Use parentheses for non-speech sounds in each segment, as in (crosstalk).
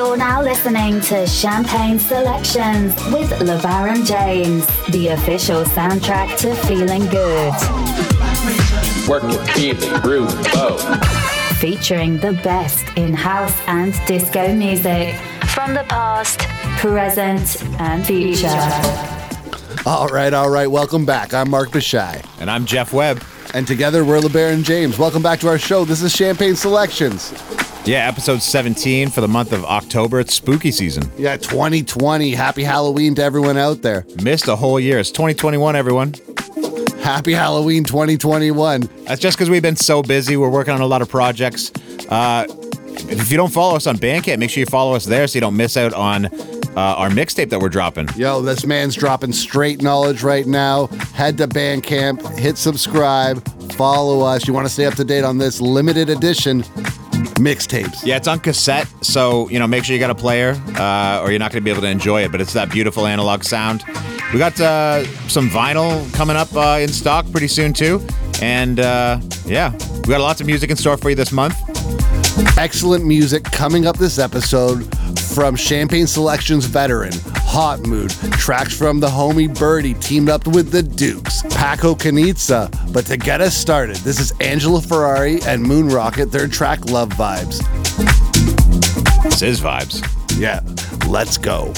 You're now listening to Champagne Selections with LeBaron James, the official soundtrack to Feeling Good. Working, feeling, groove, bow. Featuring the best in house and disco music from the past, present, and future. All right, all right. Welcome back. I'm Mark Bashai. And I'm Jeff Webb. And together we're LeBaron James. Welcome back to our show. This is Champagne Selections. Yeah, episode 17 for the month of October. It's spooky season. Yeah, 2020. Happy Halloween to everyone out there. Missed a whole year. It's 2021, everyone. Happy Halloween 2021. That's just because we've been so busy. We're working on a lot of projects. Uh, if you don't follow us on Bandcamp, make sure you follow us there so you don't miss out on uh, our mixtape that we're dropping. Yo, this man's dropping straight knowledge right now. Head to Bandcamp, hit subscribe, follow us. You want to stay up to date on this limited edition mixtapes. Yeah, it's on cassette, so you know, make sure you got a player, uh, or you're not going to be able to enjoy it. But it's that beautiful analog sound. We got uh, some vinyl coming up uh, in stock pretty soon too, and uh, yeah, we got lots of music in store for you this month. Excellent music coming up this episode from Champagne Selections veteran Hot Mood, tracks from the homie Birdie teamed up with the Dukes, Paco Canizza. But to get us started, this is Angela Ferrari and Moon Rocket, their track Love Vibes. This is Vibes. Yeah, let's go.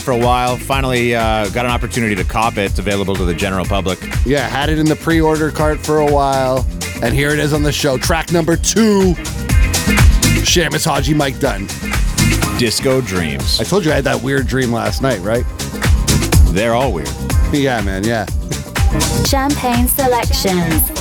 Around for a while. Finally uh, got an opportunity to cop it. It's available to the general public. Yeah, had it in the pre-order cart for a while, and here it is on the show. Track number two. Seamus Haji, Mike Dunn. Disco Dreams. I told you I had that weird dream last night, right? They're all weird. Yeah, man. Yeah. (laughs) Champagne selections.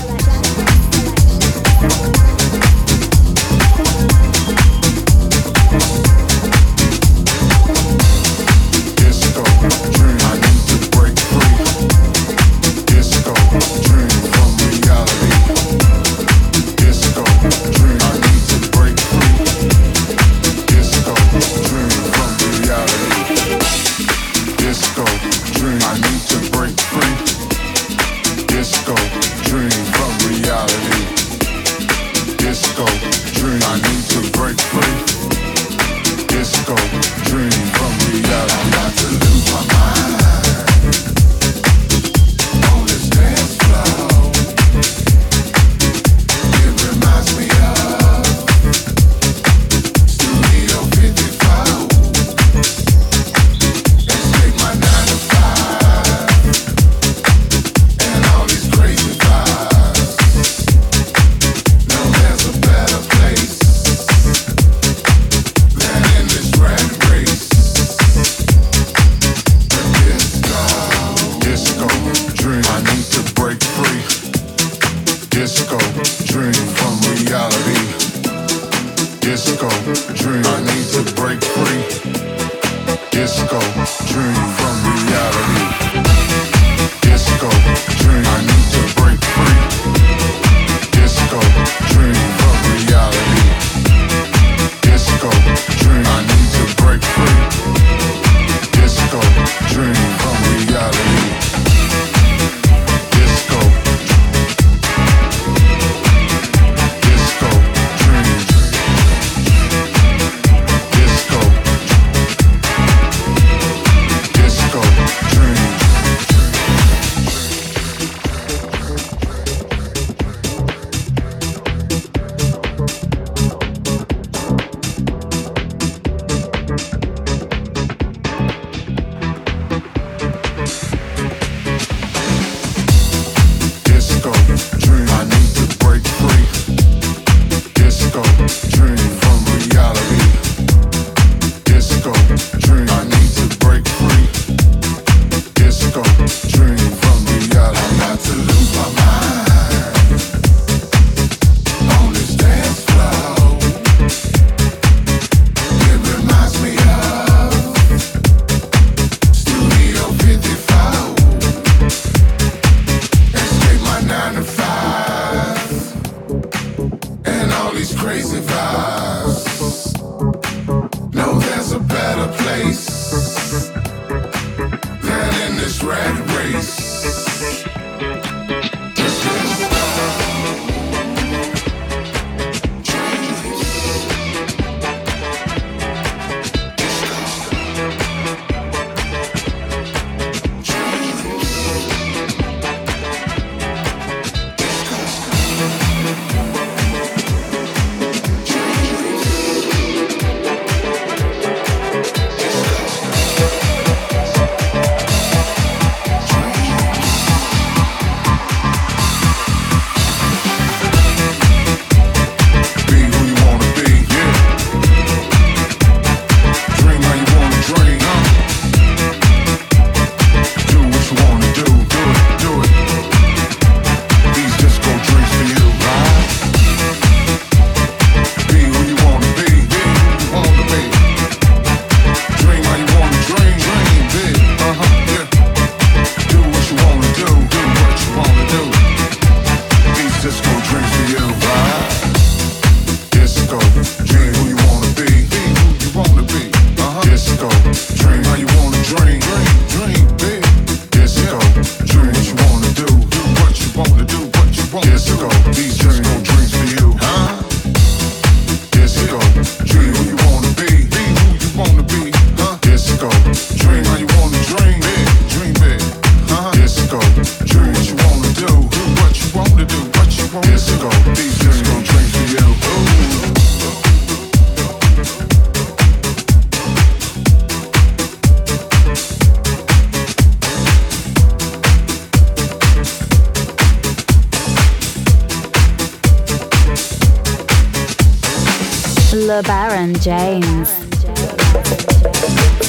LeBaron James.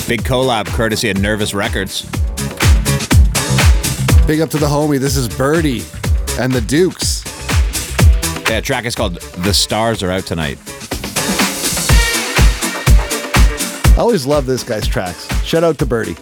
Big collab courtesy of Nervous Records. Big up to the homie. This is Birdie and the Dukes. Yeah, track is called The Stars Are Out Tonight. I always love this guy's tracks. Shout out to Birdie.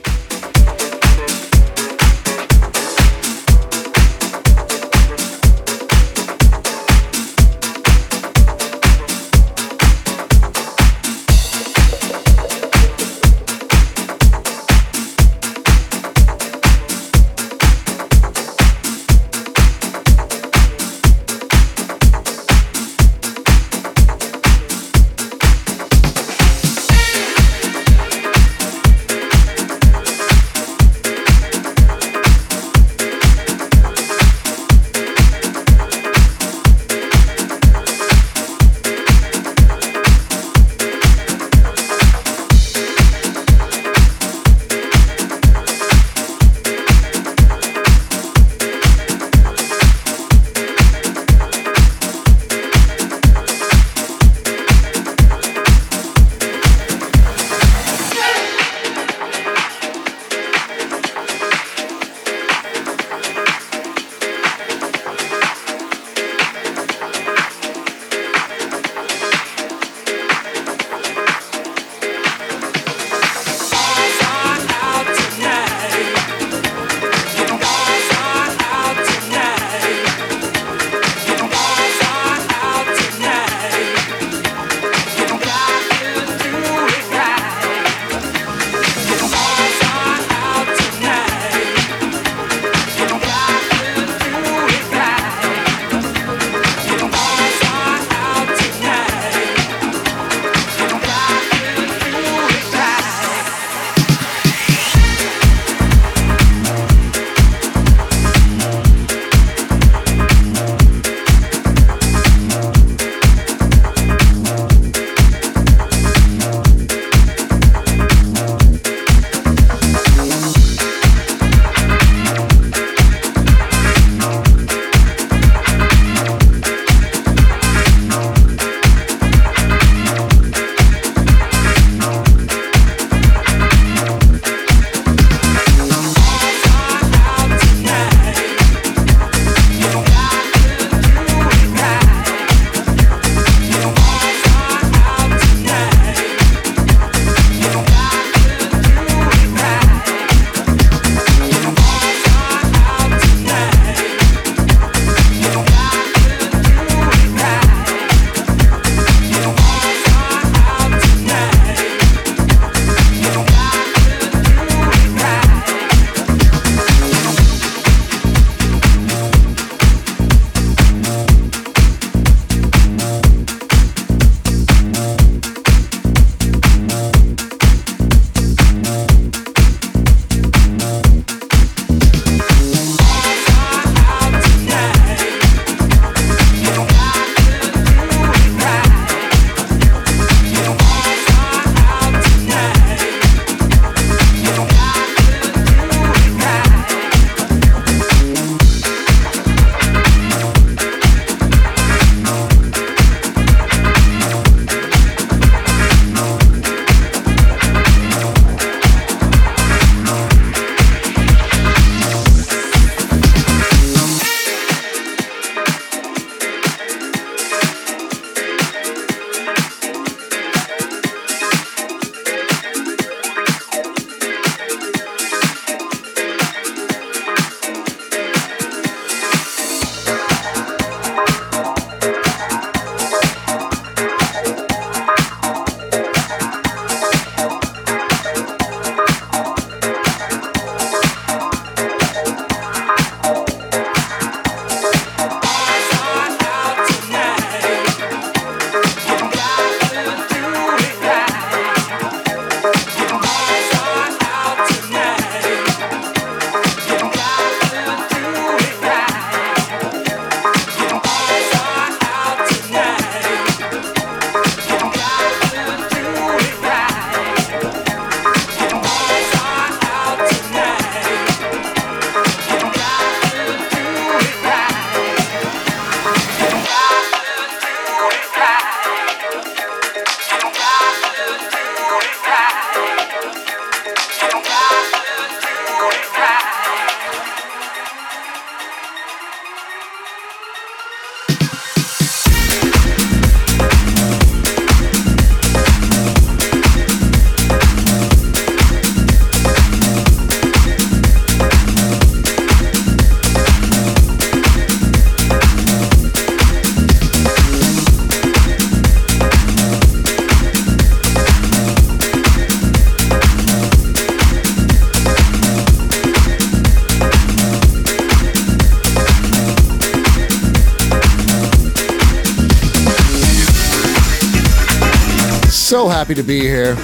Happy to be here.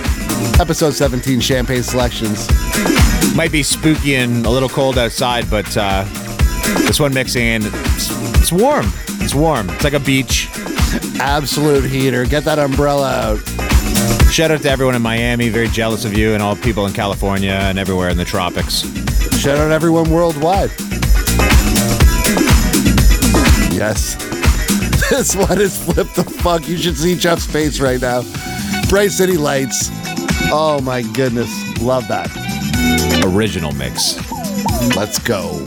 Episode 17 Champagne Selections. Might be spooky and a little cold outside, but uh, this one mixing in, it's, it's warm. It's warm. It's like a beach. Absolute heater. Get that umbrella out. Shout out to everyone in Miami. Very jealous of you and all people in California and everywhere in the tropics. Shout out to everyone worldwide. Yes. (laughs) This one is flip the fuck. You should see Jeff's face right now. Bright City Lights. Oh my goodness. Love that. Original mix. Let's go.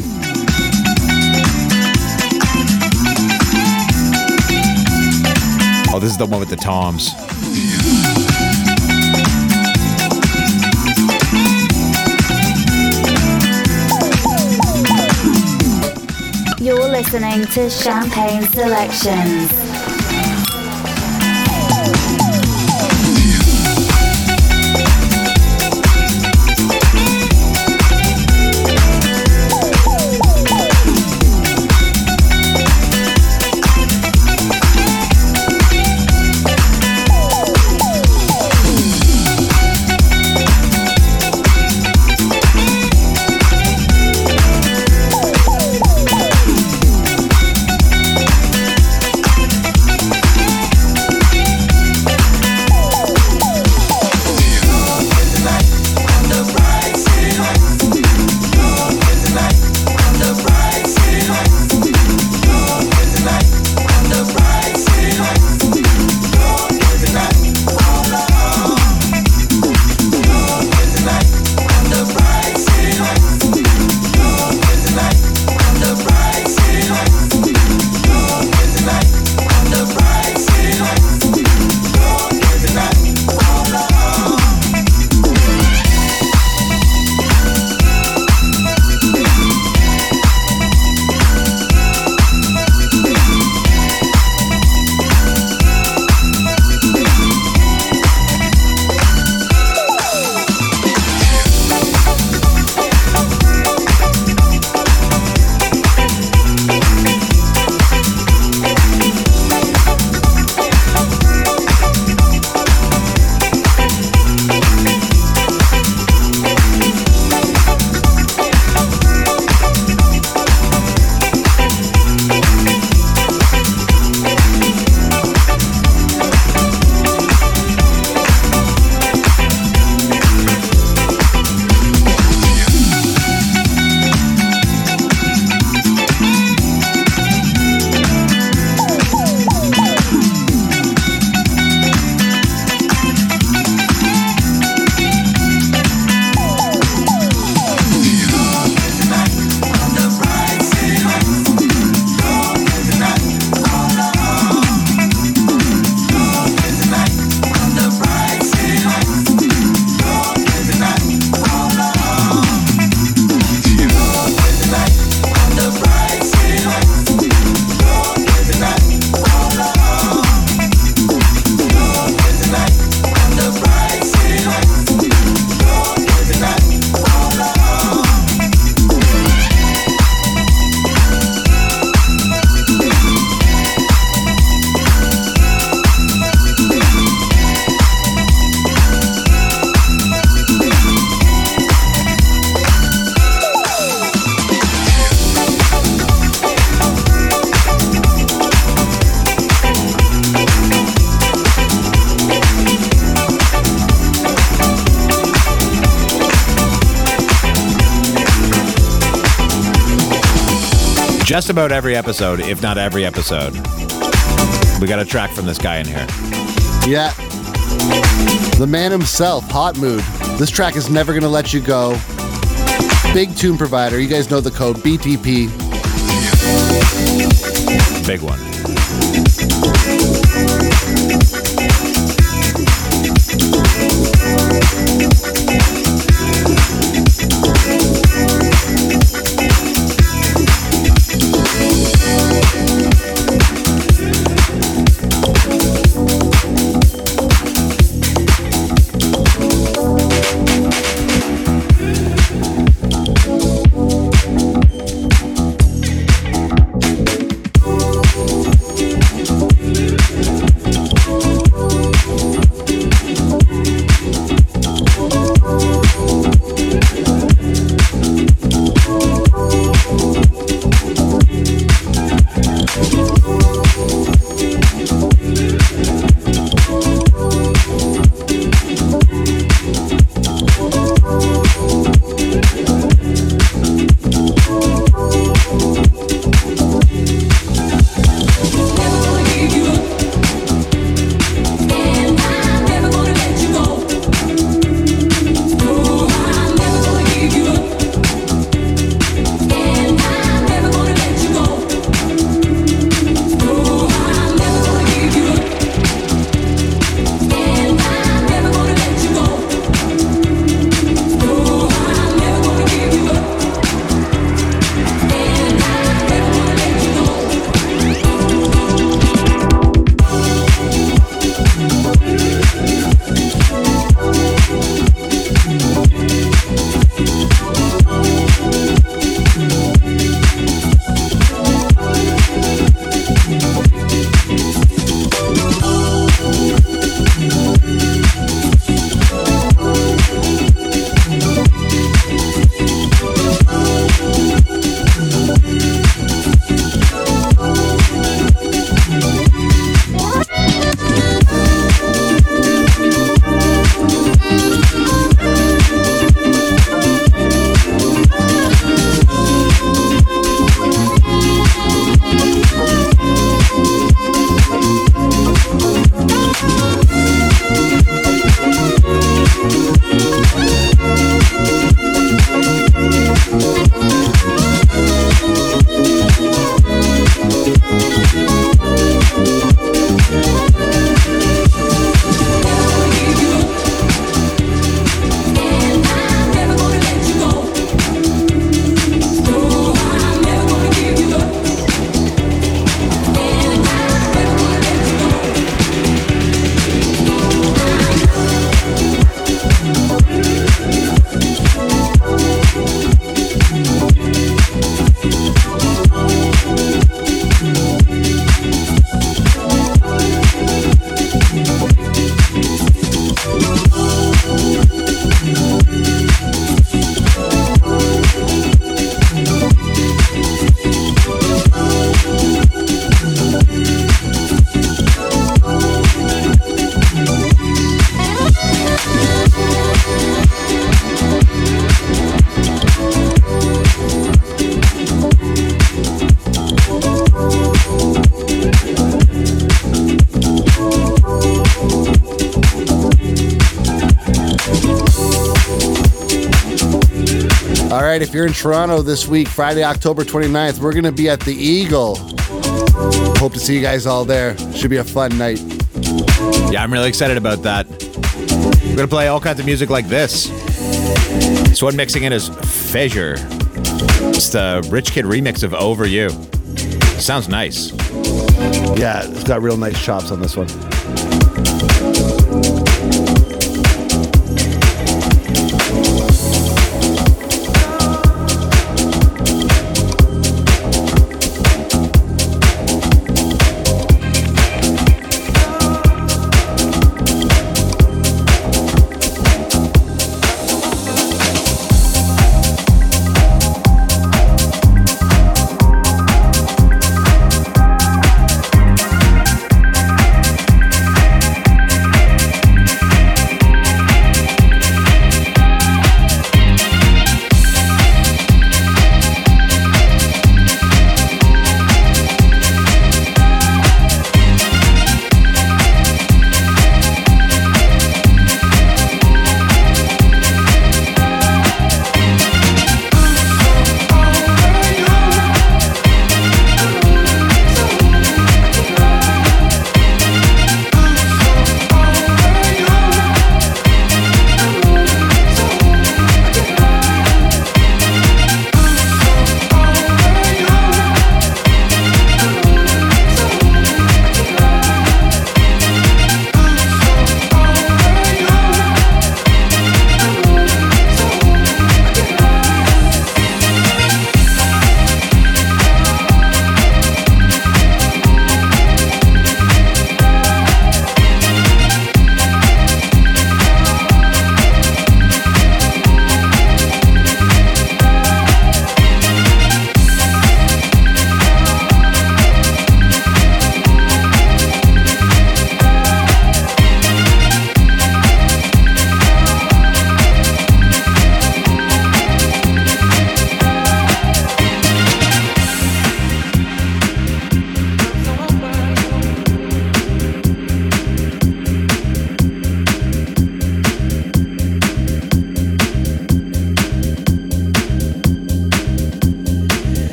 Oh, this is the one with the toms. You're listening to Champagne Selections. Just about every episode, if not every episode, we got a track from this guy in here. Yeah. The man himself, Hot Mood. This track is never going to let you go. Big tune provider. You guys know the code BTP. Big one. Right, if you're in Toronto this week, Friday, October 29th, we're going to be at the Eagle. Hope to see you guys all there. Should be a fun night. Yeah, I'm really excited about that. We're gonna play all kinds of music like this. This one mixing in is Fissure. It's the Rich Kid remix of Over You. Sounds nice. Yeah, it's got real nice chops on this one.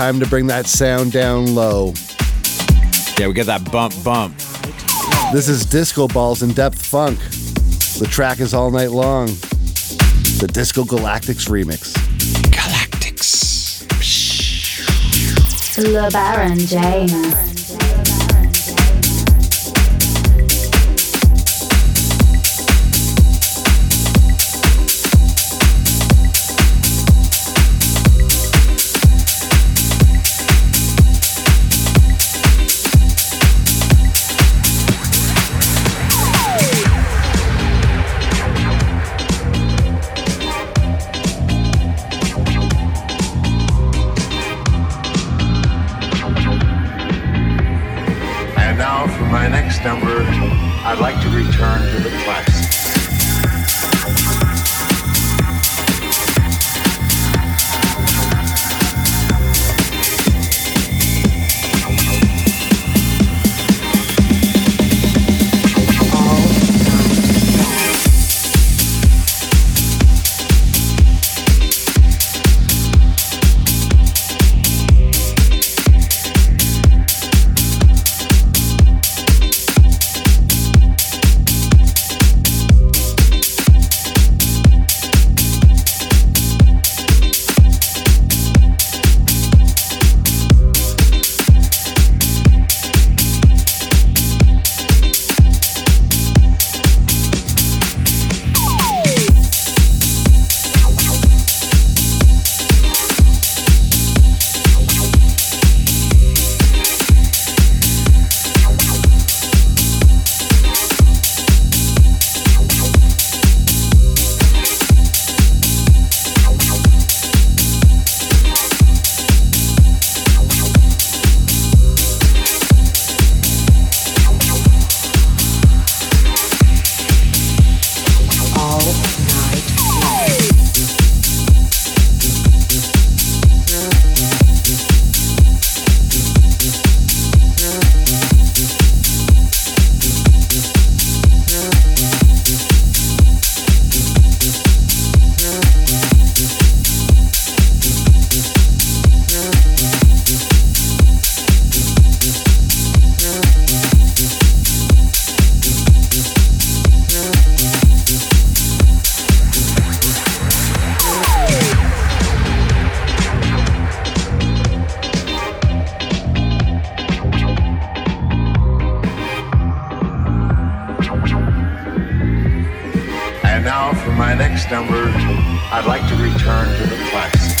Time to bring that sound down low. Yeah, we get that bump bump. This is Disco Balls in Depth Funk. The track is All Night Long. The Disco Galactics remix. Galactics. LeBaron James. My next number, I'd like to return to the classics. Next number, I'd like to return to the classics.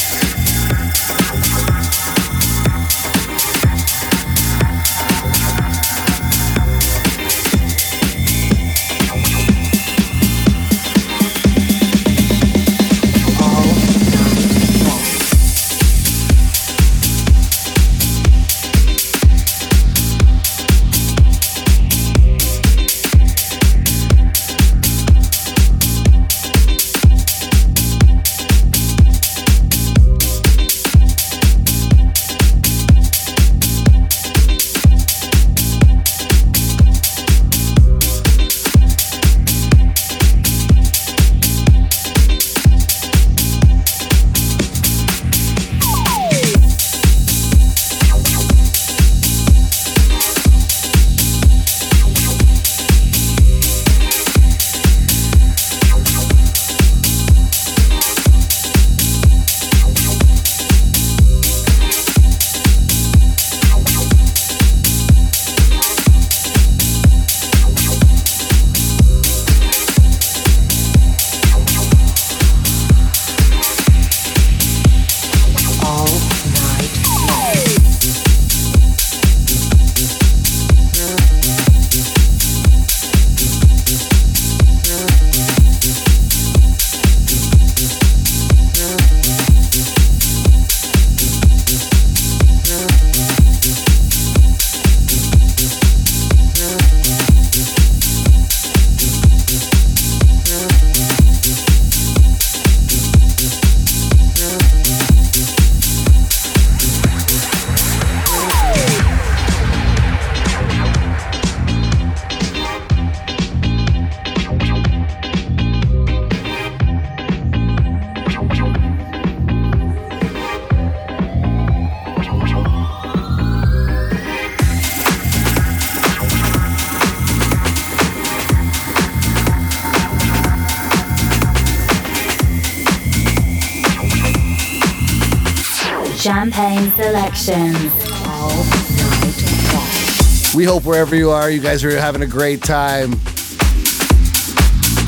Champagne selections. All night long. We hope wherever you are, you guys are having a great time.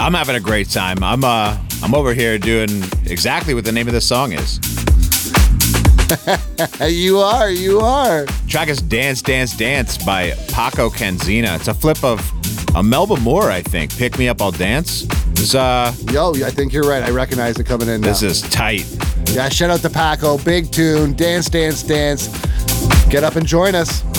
I'm having a great time. I'm uh I'm over here doing exactly what the name of this song is. (laughs) You are, you are. Track is Dance Dance Dance by Paco Canzina. It's a flip of a Melba Moore, I think. Pick Me Up, I'll Dance. This uh Yo, I think you're right. I recognize it coming in now. this is tight. Yeah, shout out to Paco. Big tune. Dance, dance, dance. Get up and join us.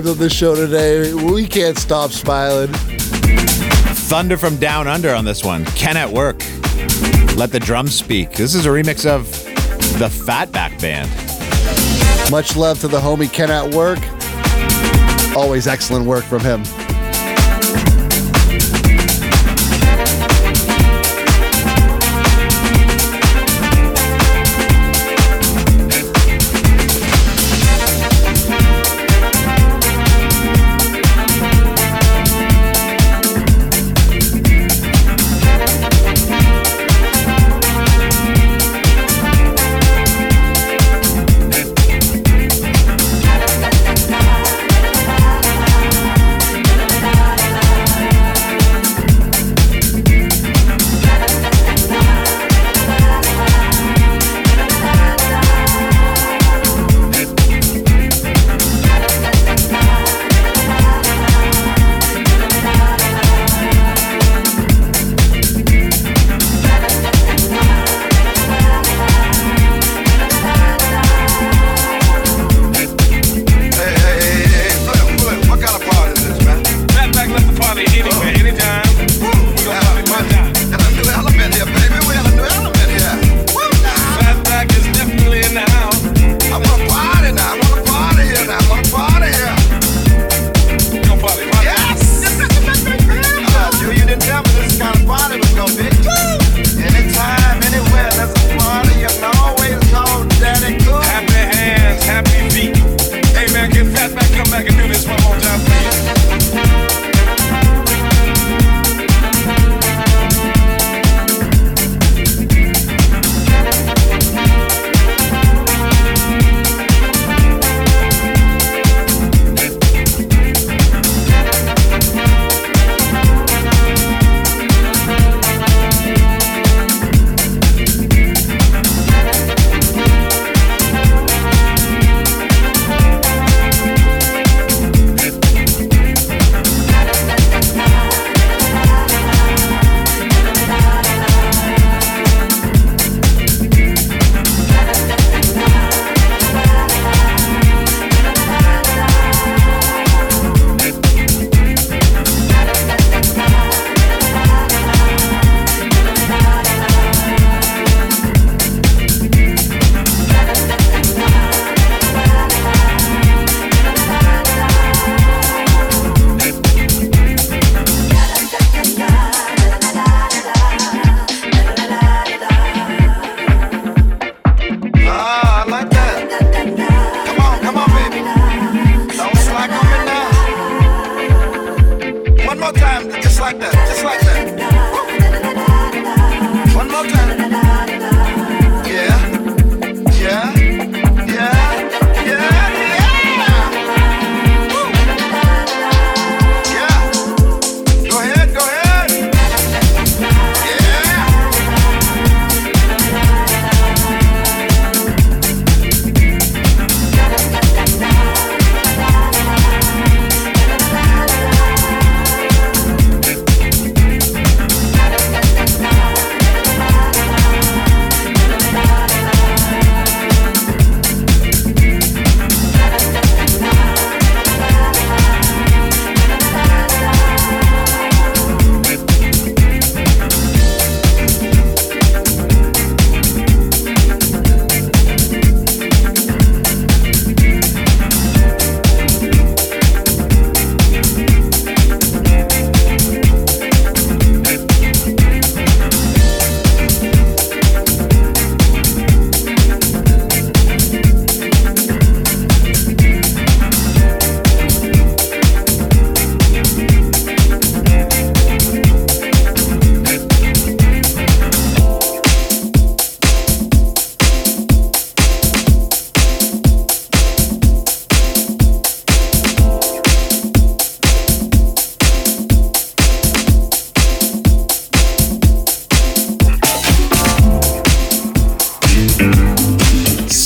Vibes on the show today. We can't stop smiling. Thunder from Down Under on this one. Ken at Work. Let the drums speak. This is a remix of the Fatback Band. Much love to the homie Ken at work. Always excellent work from him.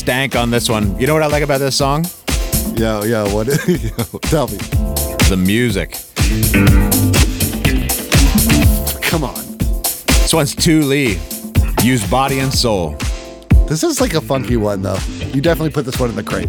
Stank on this one. You know what I like about this song? Yo, yo, what? (laughs) yo, tell me. The music. Come on. This one's Tu Lee. Use body and soul. This is like a funky one, though. You definitely put this one in the crate.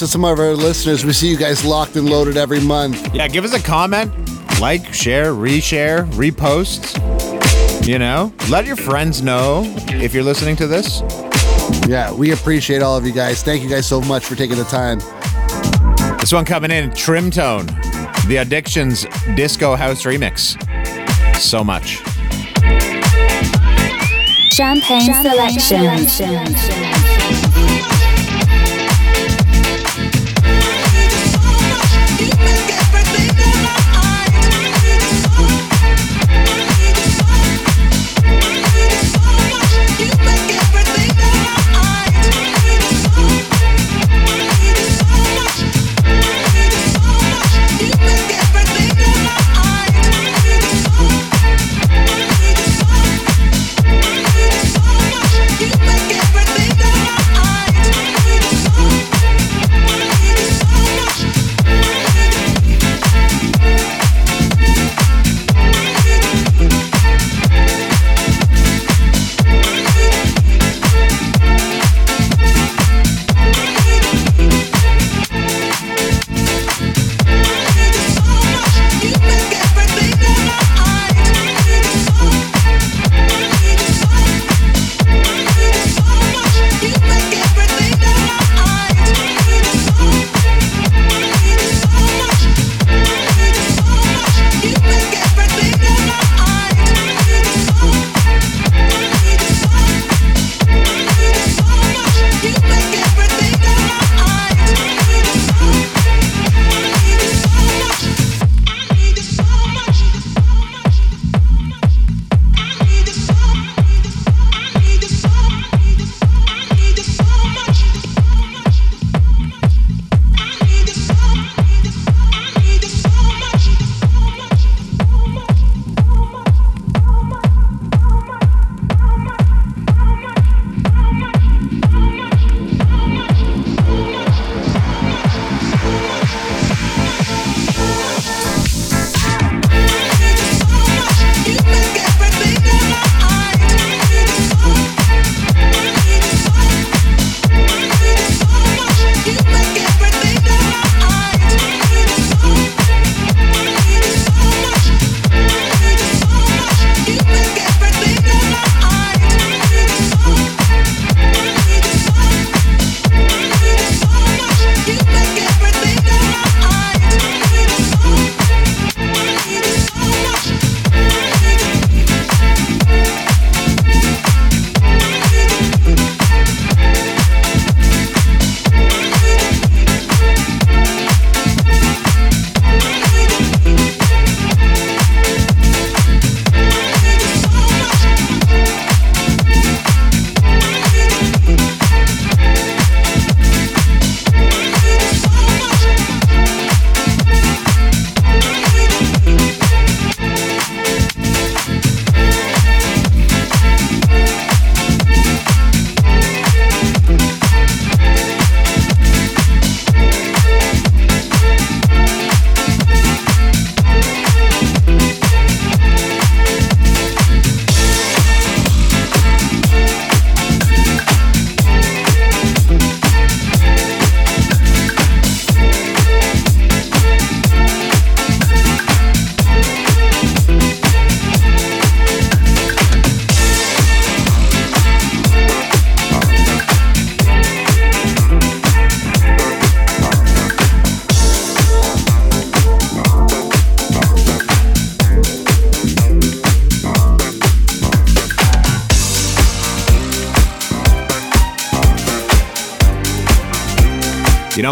To some of our listeners. We see you guys locked and loaded every month. Yeah, give us a comment, like, share, reshare, repost. You know, let your friends know if you're listening to this. Yeah, we appreciate all of you guys. Thank you guys so much for taking the time. This one coming in, Trim Tone, the Addictions Disco House Remix. So much. Champagne, selection. You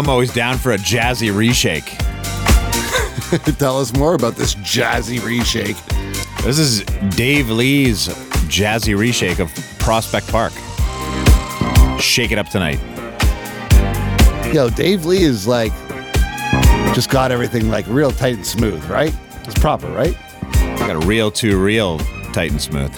I'm always down for a jazzy reshake. (laughs) Tell us more about this jazzy reshake. This is Dave Lee's jazzy reshake of Prospect Park. Shake it up tonight. Yo, Dave Lee is like just got everything like real tight and smooth, right? It's proper, right? Got a real to real tight and smooth.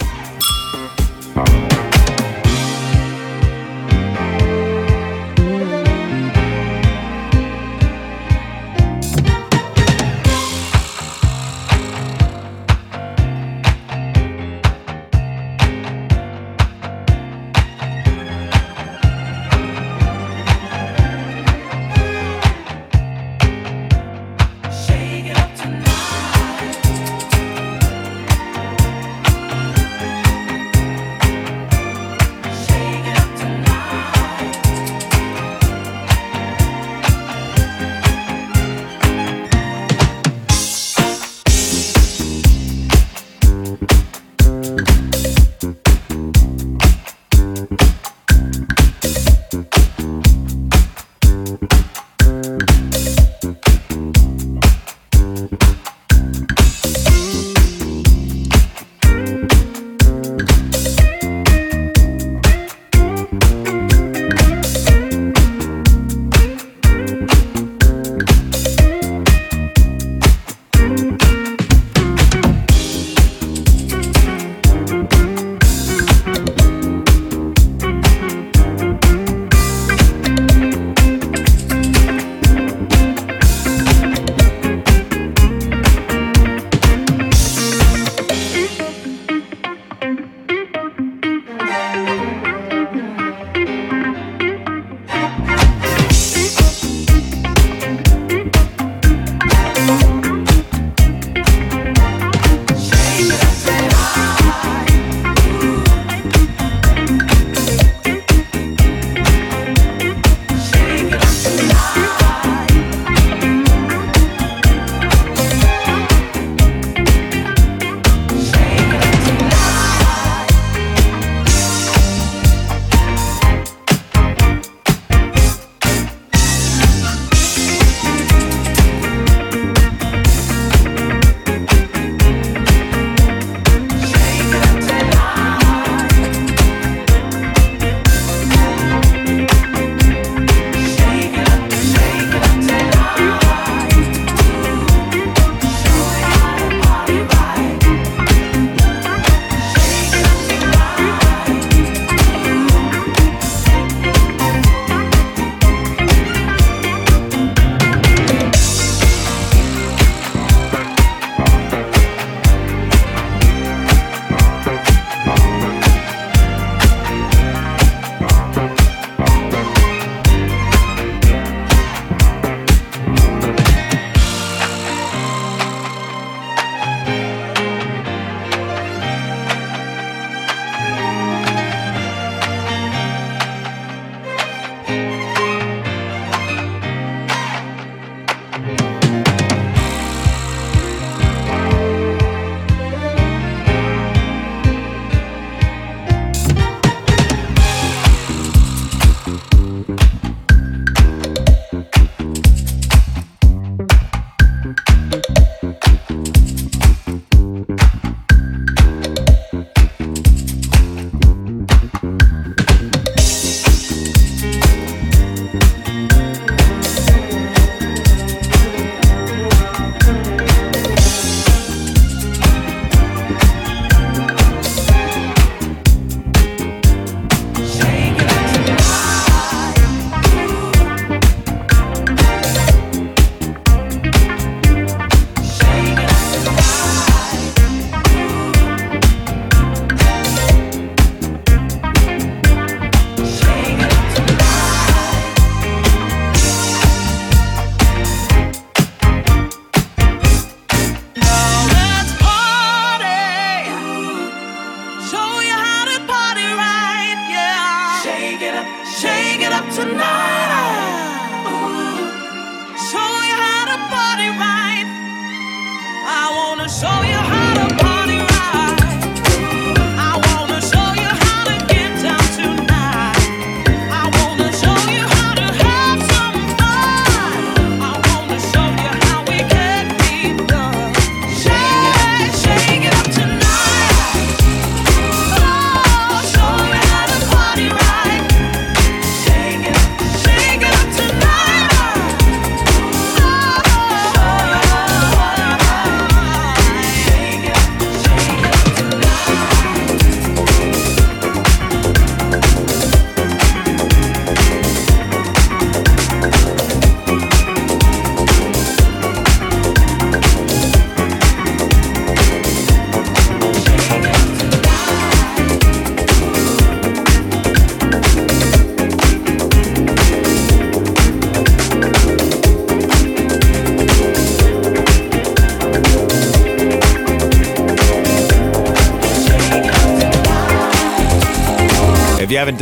gonna show you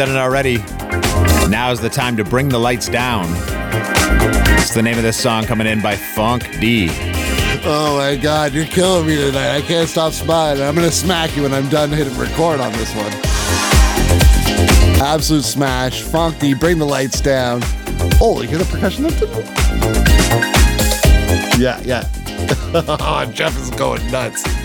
done it already, now's the time to bring the lights down. It's the name of this song coming in by Funk D. Oh my god, you're killing me tonight. I can't stop smiling. I'm gonna smack you when I'm done hitting record on this one. Absolute smash. Funk D, bring the lights down. Oh, you hear the percussion up Yeah, yeah. (laughs) oh, Jeff is going nuts.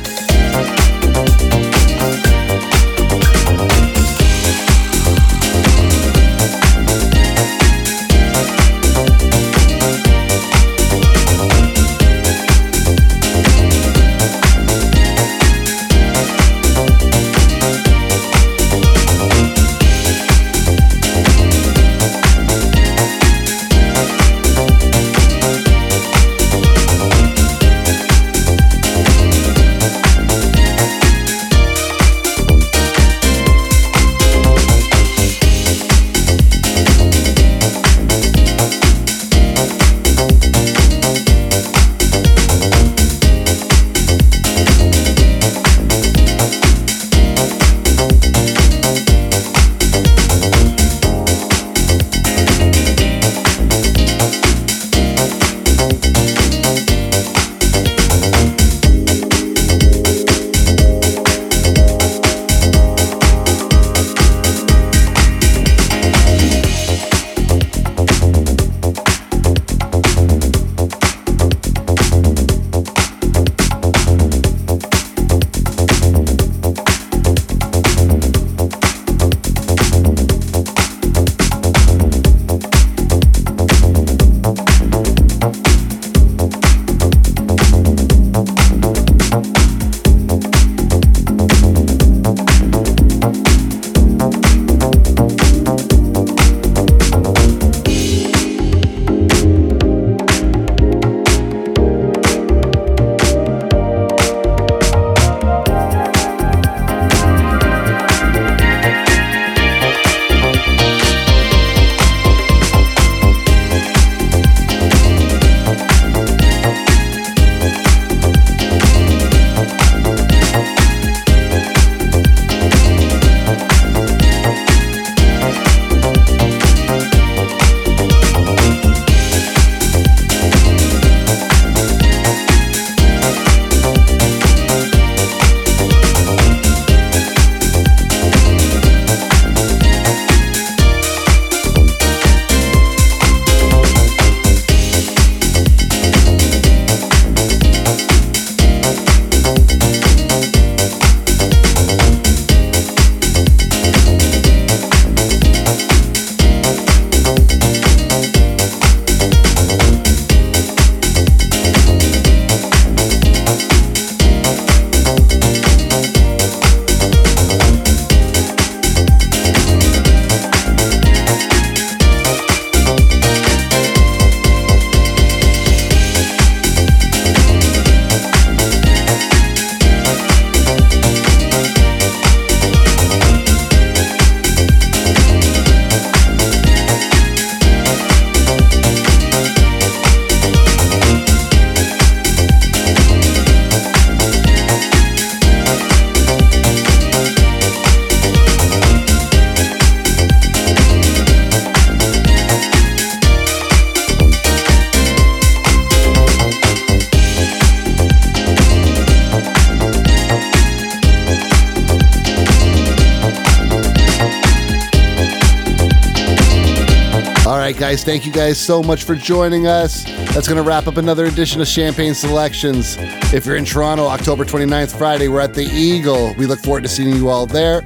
Guys, thank you guys so much for joining us. That's going to wrap up another edition of Champagne Selections. If you're in Toronto, October 29th, Friday, we're at the Eagle. We look forward to seeing you all there.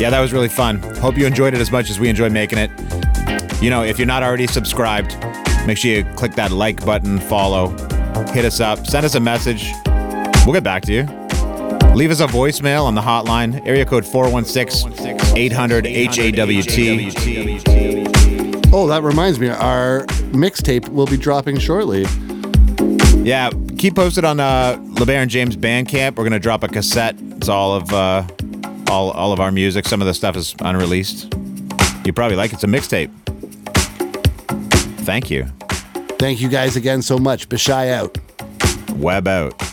Yeah, that was really fun. Hope you enjoyed it as much as we enjoyed making it. You know, if you're not already subscribed, make sure you click that like button, follow, hit us up, send us a message. We'll get back to you. Leave us a voicemail on the hotline, area code 416 800 HAWT. Oh, that reminds me, our mixtape will be dropping shortly. Yeah, keep posted on uh, LeBaron James Bandcamp. We're gonna drop a cassette. It's all of uh, all all of our music. Some of the stuff is unreleased. You probably like it. It's a mixtape. Thank you. Thank you guys again so much. Bashai out. Web out.